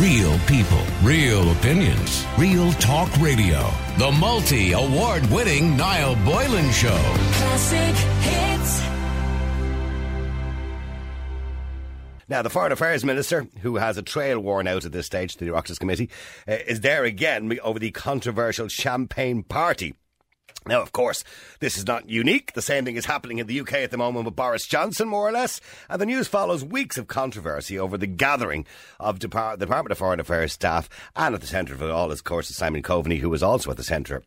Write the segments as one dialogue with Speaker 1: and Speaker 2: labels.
Speaker 1: Real people, real opinions, real talk radio. The multi award winning Niall Boylan Show.
Speaker 2: Classic hits.
Speaker 3: Now, the Foreign Affairs Minister, who has a trail worn out at this stage to the Oireachtas Committee, uh, is there again over the controversial Champagne Party. Now, of course, this is not unique. The same thing is happening in the UK at the moment with Boris Johnson, more or less. And the news follows weeks of controversy over the gathering of Depart- the Department of Foreign Affairs staff. And at the centre of it all, of course, is Simon Coveney, who was also at the centre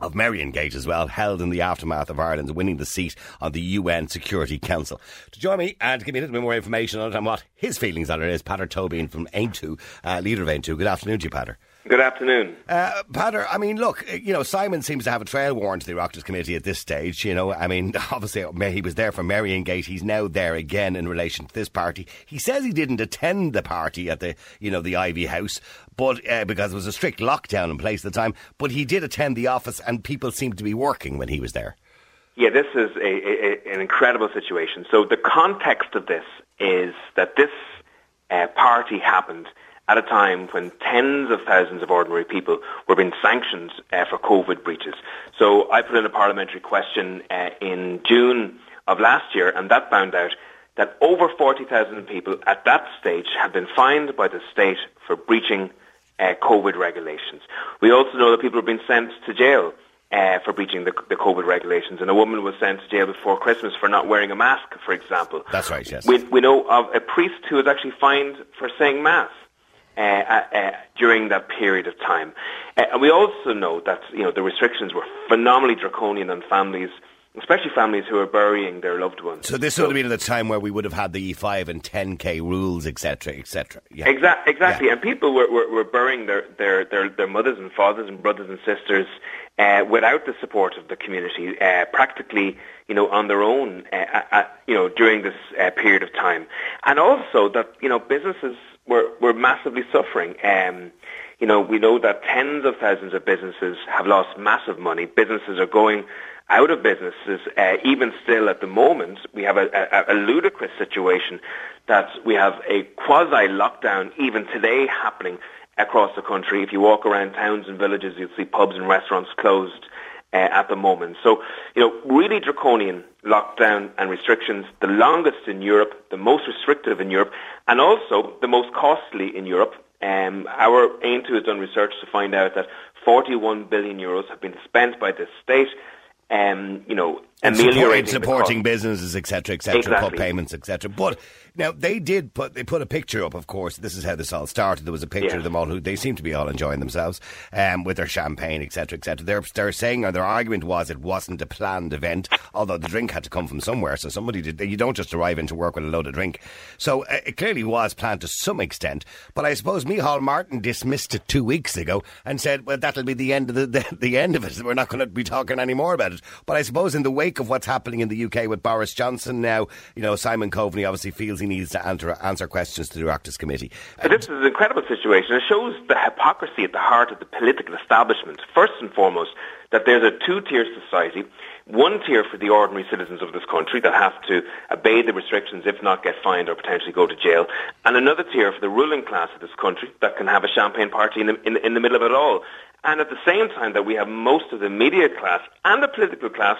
Speaker 3: of Merrion Gate as well, held in the aftermath of Ireland winning the seat on the UN Security Council. To join me and give me a little bit more information on it and what his feelings on it is, Peadar Toibin from Aontu, uh, leader of Aontu. Good afternoon to you, Peadar.
Speaker 4: Good afternoon.
Speaker 3: Uh, Peadar, I mean, look, you know, Simon seems to have a trail warrant to the Oireachtas Committee at this stage. You know, I mean, obviously he was there for Merrion Gate. He's now there again in relation to this party. He says he didn't attend the party at the, you know, the Iveagh House, but uh, because there was a strict lockdown in place at the time. But he did attend the office, and people seemed to be working when he was there.
Speaker 4: Yeah, this is a, a, an incredible situation. So the context of this is that this uh, party happened at a time when tens of thousands of ordinary people were being sanctioned uh, for COVID breaches. So I put in a parliamentary question uh, in June of last year, and that found out that over 40,000 people at that stage had been fined by the state for breaching uh, COVID regulations. We also know that people have been sent to jail uh, for breaching the, the, COVID regulations. And a woman was sent to jail before Christmas for not wearing a mask, for example.
Speaker 3: That's right, yes.
Speaker 4: We, we know of a priest who was actually fined for saying mass. Uh, uh, uh, during that period of time. Uh, and we also know that you know the restrictions were phenomenally draconian on families, especially families who are burying their loved ones.
Speaker 3: So this would have been at the time where we would have had the E5 and 10k rules, etc., etc.
Speaker 4: Yeah. Exa- exactly, yeah. and people were, were, were burying their, their, their, their, mothers and fathers and brothers and sisters uh, without the support of the community, uh, practically, you know, on their own, uh, you know, during this period of time, and also that you know businesses we're, we're massively suffering. Um, you know, we know that tens of thousands of businesses have lost massive money. Businesses are going out of businesses. Uh, even still at the moment, we have a, a, a ludicrous situation that we have a quasi-lockdown even today happening across the country. If you walk around towns and villages, you'll see pubs and restaurants closed uh, at the moment. So, you know, really draconian lockdown and restrictions, the longest in Europe, the most restrictive in Europe, and also the most costly in Europe. Um, our Aontu has done research to find out that 41 billion euros have been spent by the state um, you know, ameliorating
Speaker 3: supporting businesses, etc., etc.,
Speaker 4: exactly.
Speaker 3: payments, etc. But now they did put they put a picture up. Of course, this is how this all started. There was a picture of them all who they seem to be all enjoying themselves um, with their champagne, etc., etc. They're they're saying or their argument was it wasn't a planned event, although the drink had to come from somewhere. So somebody did. You don't just arrive into work with a load of drink. So uh, it clearly was planned to some extent. But I suppose Micheál Martin dismissed it two weeks ago and said, "Well, that'll be the end of the the, the end of it. We're not going to be talking any more about it." But I suppose in the wake of what's happening in the UK with Boris Johnson now, you know, Simon Coveney obviously feels he needs to answer, answer questions to the Oireachtas Committee.
Speaker 4: This is an incredible situation. It shows the hypocrisy at the heart of the political establishment. First and foremost, that there's a two-tier society, one tier for the ordinary citizens of this country that have to obey the restrictions, if not get fined or potentially go to jail, and another tier for the ruling class of this country that can have a champagne party in the, in, in the middle of it all. And at the same time that we have most of the media class and the political class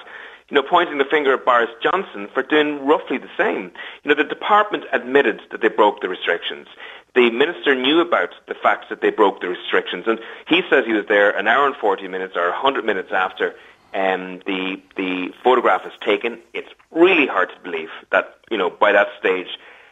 Speaker 4: you know, pointing the finger at Boris Johnson for doing roughly the same. You know, the department admitted that they broke the restrictions. The minister knew about the fact that they broke the restrictions, and he says he was there an hour and 40 minutes or 100 minutes after um, the the photograph is taken. It's really hard to believe that you know by that stage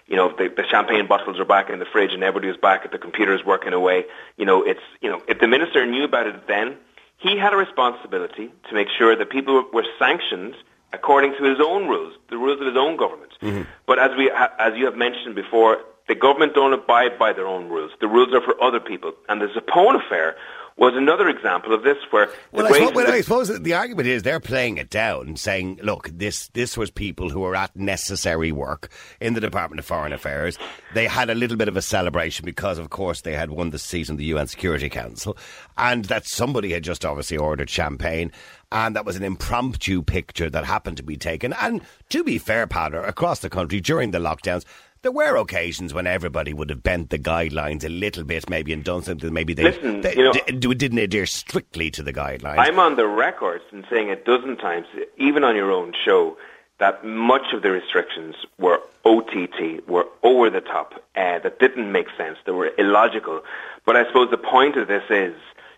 Speaker 4: you know, the, the champagne bottles are back in the fridge and everybody back at the computers working away. You know, it's, you know, if the minister knew about it then, he had a responsibility to make sure that people were sanctioned according to his own rules, the rules of his own government. Mm-hmm. But as we, as you have mentioned before, the government don't abide by their own rules. The rules are for other people. And the Zappone affair was another example of this where
Speaker 3: well, I suppose, well, I suppose, the argument is they're playing it down saying, look, this this was people who were at necessary work in the Department of Foreign Affairs. They had a little bit of a celebration because, of course, they had won the seat in the UN Security Council, and that somebody had just obviously ordered champagne. And that was an impromptu picture that happened to be taken. And to be fair, Peadar, across the country during the lockdowns, there were occasions when everybody would have bent the guidelines a little bit, maybe, and done something. Maybe they,
Speaker 4: Listen,
Speaker 3: they
Speaker 4: you know-
Speaker 3: d- didn't adhere strictly to the guidelines.
Speaker 4: I'm on the record in saying a dozen times, even on your own show, that much of the restrictions were OTT, were over the top, uh, that didn't make sense, they were illogical. But I suppose the point of this is,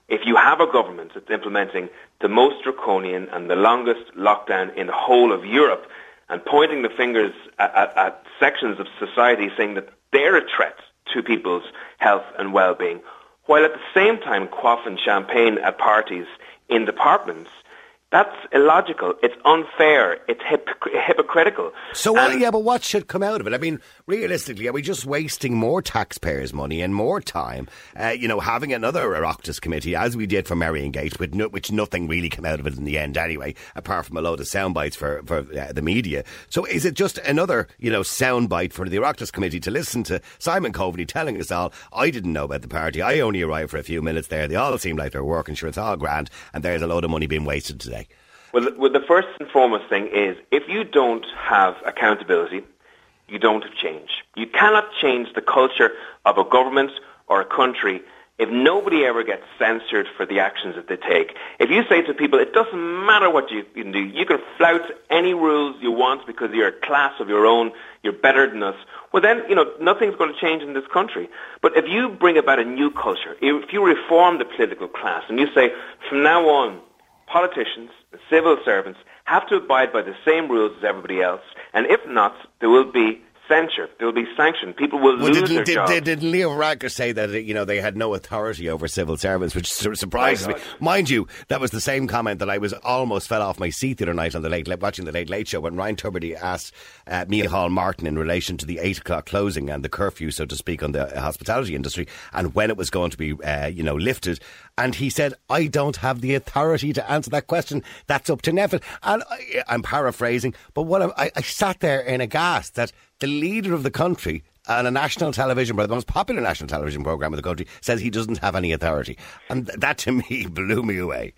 Speaker 4: if you have a government that's implementing the most draconian and the longest lockdown in the whole of Europe, and pointing the fingers at, at, at sections of society saying that they're a threat to people's health and well-being, while at the same time quaffing champagne at parties in departments, that's illogical. It's unfair. It's hip- hypocritical.
Speaker 3: So, what, yeah, but what should come out of it? I mean, realistically, are we just wasting more taxpayers' money and more time, uh, you know, having another Oireachtas committee, as we did for Merrion Gate, with no, which nothing really came out of it in the end anyway, apart from a load of sound bites for, for uh, the media. So is it just another, you know, sound bite for the Oireachtas committee to listen to Simon Coveney telling us all, I didn't know about the party, I only arrived for a few minutes there, they all seem like they're working, sure, it's all grand, and there's a load of money being wasted today.
Speaker 4: Well, the- well, the first and foremost thing is if you don't have accountability, you don't have change. You cannot change the culture of a government or a country if nobody ever gets censored for the actions that they take. If you say to people, it doesn't matter what you can do, you can flout any rules you want because you're a class of your own, you're better than us, well then, you know, nothing's going to change in this country. But if you bring about a new culture, if you reform the political class and you say, from now on, politicians civil servants have to abide by the same rules as everybody else, and if not, there will be censure, there will be sanction. People will
Speaker 3: Well,
Speaker 4: lose
Speaker 3: didn't,
Speaker 4: their
Speaker 3: did,
Speaker 4: jobs.
Speaker 3: did, did Leo Varadkar say that you know they had no authority over civil servants, which sur- surprises me. Mind you, that was the same comment that I was almost fell off my seat the other night on the late watching the Late Late Show when Ryan Tubridy asked uh, Micheál Martin in relation to the eight o'clock closing and the curfew, so to speak, on the hospitality industry and when it was going to be uh, you know lifted, and he said, "I don't have the authority to answer that question. That's up to Neville." And I, I'm paraphrasing, but what I, I, sat there in aghast that the leader of the country on a national television, the most popular national television program in the country, says he doesn't have any authority, and th- that to me blew me away.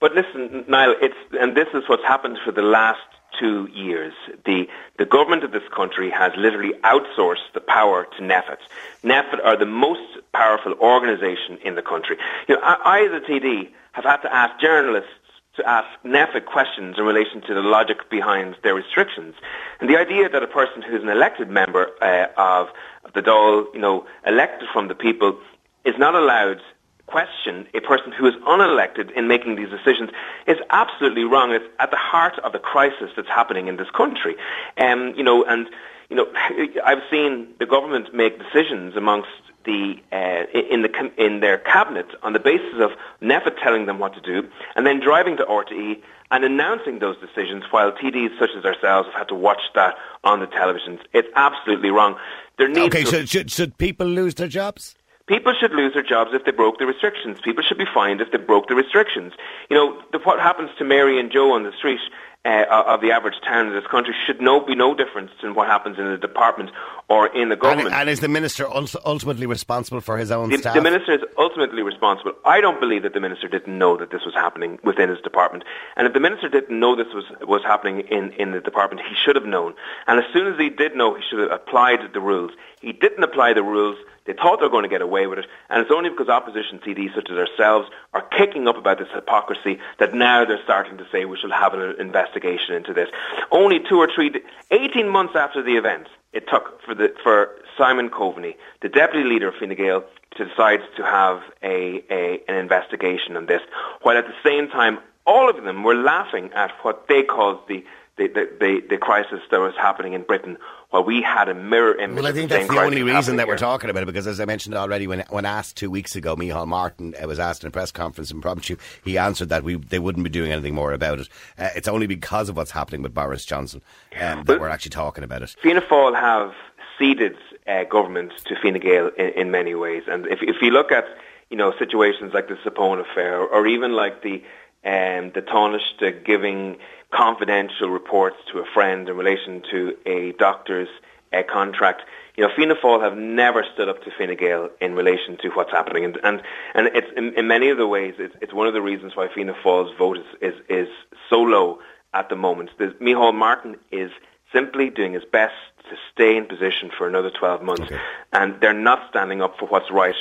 Speaker 4: But listen, Niall, it's and this is what's happened for the last two years. The the government of this country has literally outsourced the power to NPHET. NPHET are the most powerful organisation in the country. You know, I, I as a TD have had to ask journalists to ask NPHET questions in relation to the logic behind their restrictions. And the idea that a person who's an elected member uh, of, of the Dáil, you know, elected from the people, is not allowed question a person who is unelected in making these decisions is absolutely wrong. It's at the heart of the crisis that's happening in this country. Um, you know, and you know, I've seen the government make decisions amongst the uh, in the in their cabinet on the basis of never telling them what to do, and then driving to RTE and announcing those decisions while TDs such as ourselves have had to watch that on the televisions. It's absolutely wrong. There needs
Speaker 3: Okay,
Speaker 4: to
Speaker 3: should, should should people lose their jobs?
Speaker 4: People should lose their jobs if they broke the restrictions. People should be fined if they broke the restrictions. You know, the, what happens to Mary and Joe on the street uh, of the average town in this country should no, be no difference than what happens in the department or in the government.
Speaker 3: and is the minister ultimately responsible for his own
Speaker 4: The,
Speaker 3: staff?
Speaker 4: the minister is ultimately responsible. I don't believe that the minister didn't know that this was happening within his department. And if the minister didn't know this was, was happening in, in the department, he should have known. And as soon as he did know, he should have applied the rules. He didn't apply the rules. They thought they were going to get away with it. And it's only because opposition TDs such as ourselves are kicking up about this hypocrisy that now they're starting to say we should have an investigation into this. Only two or three, 18 months after the event, it took for, the, for Simon Coveney, the deputy leader of Fine Gael, to decide to have a, a, an investigation on this, while at the same time, all of them were laughing at what they called the, the, the, the, the crisis that was happening in Britain, while we had a mirror image
Speaker 3: Well, I think
Speaker 4: the
Speaker 3: that's the only reason that we're
Speaker 4: here.
Speaker 3: talking about it because, as I mentioned already, when when asked two weeks ago, Micheál Martin uh, was asked in a press conference in Promptu, he answered that we they wouldn't be doing anything more about it. Uh, it's only because of what's happening with Boris Johnson um, that
Speaker 4: Well-
Speaker 3: we're actually talking about it.
Speaker 4: Fianna Fáil have ceded uh, government to Fine Gael in, in many ways, and if, if you look at you know situations like the Zappone affair, or even like the um, the Taoiseach uh, giving confidential reports to a friend in relation to a doctor's uh, contract. You know, Fianna Fáil have never stood up to Fine Gael in relation to what's happening, and and, and it's in, in many of the ways it's, it's one of the reasons why Fianna Fáil's vote is, is is so low at the moment. There's, Micheál Martin is simply doing his best to stay in position for another 12 months. Okay. And they're not standing up for what's right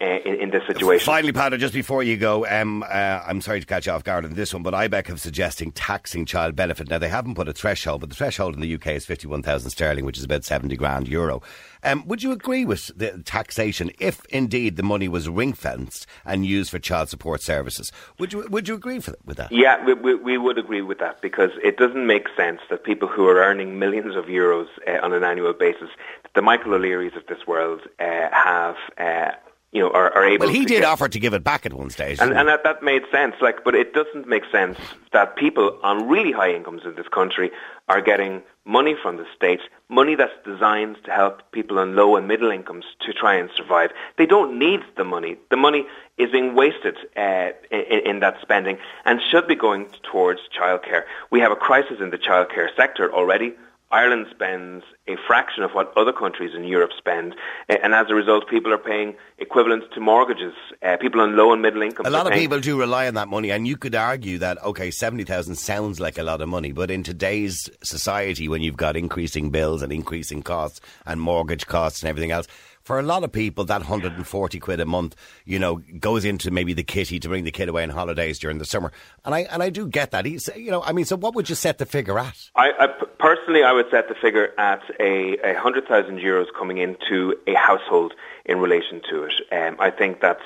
Speaker 4: uh, in, in, this situation.
Speaker 3: Finally, Peadar, just before you go, um, uh, I'm sorry to catch you off guard on this one, but IBEC have suggesting taxing child benefit. Now, they haven't put a threshold, but the threshold in the UK is 51,000 sterling, which is about 70 grand euro. Um, would you agree with the taxation if indeed the money was ring fenced and used for child support services? Would you would you agree for, with that?
Speaker 4: Yeah, we, we, we, would agree with that because it doesn't make sense that people who are earning millions of euros uh, on an annual basis, the Michael O'Learys of this world, uh, have uh, you know, are, are able.
Speaker 3: Well, he did
Speaker 4: get,
Speaker 3: offer to give it back at one stage,
Speaker 4: and, and that, that made sense. Like, but it doesn't make sense that people on really high incomes in this country are getting money from the state, money that's designed to help people on low and middle incomes to try and survive. They don't need the money. The money is being wasted uh, in, in that spending and should be going towards childcare. We have a crisis in the childcare sector already. Ireland spends a fraction of what other countries in Europe spend, and as a result, people are paying equivalent to mortgages. Uh, people on low and middle income.
Speaker 3: A lot
Speaker 4: of
Speaker 3: people do rely on that money, and you could argue that okay, seventy thousand sounds like a lot of money, but in today's society, when you've got increasing bills and increasing costs and mortgage costs and everything else, for a lot of people, that 140 quid a month, you know, goes into maybe the kitty to bring the kid away on holidays during the summer. And I and I do get that. He's, you know, I mean, so what would you set the figure at?
Speaker 4: I, I personally, I would set the figure at a, a hundred thousand euros coming into a household in relation to it. Um, I think that's.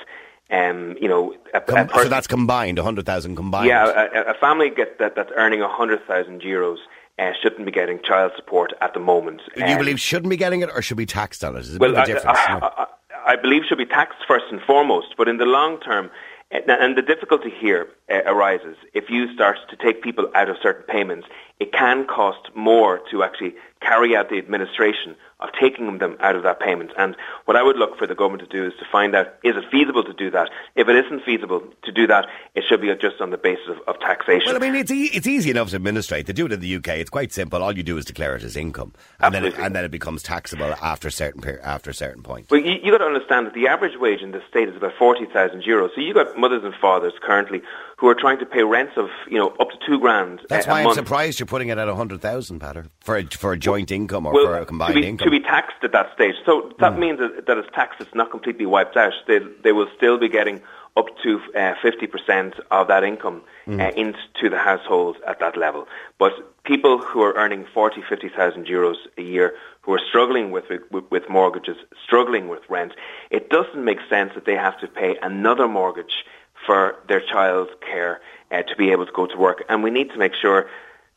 Speaker 4: Um, you know, a,
Speaker 3: a so that's combined, a hundred thousand combined.
Speaker 4: Yeah, a, a family get that, that's earning a hundred thousand euros uh, shouldn't be getting child support at the moment.
Speaker 3: Do you um, believe shouldn't be getting it or should be taxed on it? Is well, I,
Speaker 4: I, I, I, believe should be taxed first and foremost, but in the long term, uh, and the difficulty here uh, arises if you start to take people out of certain payments, it can cost more to actually carry out the administration of taking them out of that payment. And what I would look for the government to do is to find out, is it feasible to do that? If it isn't feasible to do that, it should be just on the basis of, of taxation.
Speaker 3: Well, I mean, it's, e- it's easy enough to administrate. They do it in the UK. It's quite simple. All you do is declare it as income. And, then it, and then it becomes taxable after a certain per- after a certain point.
Speaker 4: Well, you, you got to understand that the average wage in the state is about 40,000 euros. So you've got mothers and fathers currently who are trying to pay rents of, you know, up to two grand
Speaker 3: That's
Speaker 4: uh,
Speaker 3: why
Speaker 4: I'm
Speaker 3: surprised you're putting it at a 100,000, Peadar, for a, for a joint income or well, for a combined
Speaker 4: to be,
Speaker 3: income.
Speaker 4: To be taxed at that stage. So that mm. means that, that it's taxed, it's not completely wiped out. They, they will still be getting up to uh, 50% of that income mm. uh, into the household at that level. But people who are earning 40, 50,000 euros a year, who are struggling with, with, with mortgages, struggling with rent, it doesn't make sense that they have to pay another mortgage for their child's care uh, to be able to go to work. And we need to make sure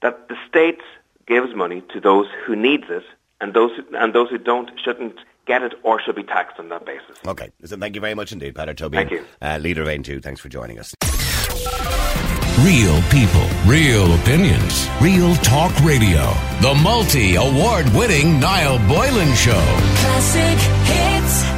Speaker 4: that the state gives money to those who needs it, and those who, and those who don't shouldn't get it or should be taxed on that basis.
Speaker 3: Okay, listen, thank you very much indeed, Peadar Toby.
Speaker 4: Thank you,
Speaker 3: uh, leader of Aontu. Thanks for joining us.
Speaker 1: Real people, real opinions, real talk radio. The multi award winning Niall Boylan Show.
Speaker 2: Classic hits.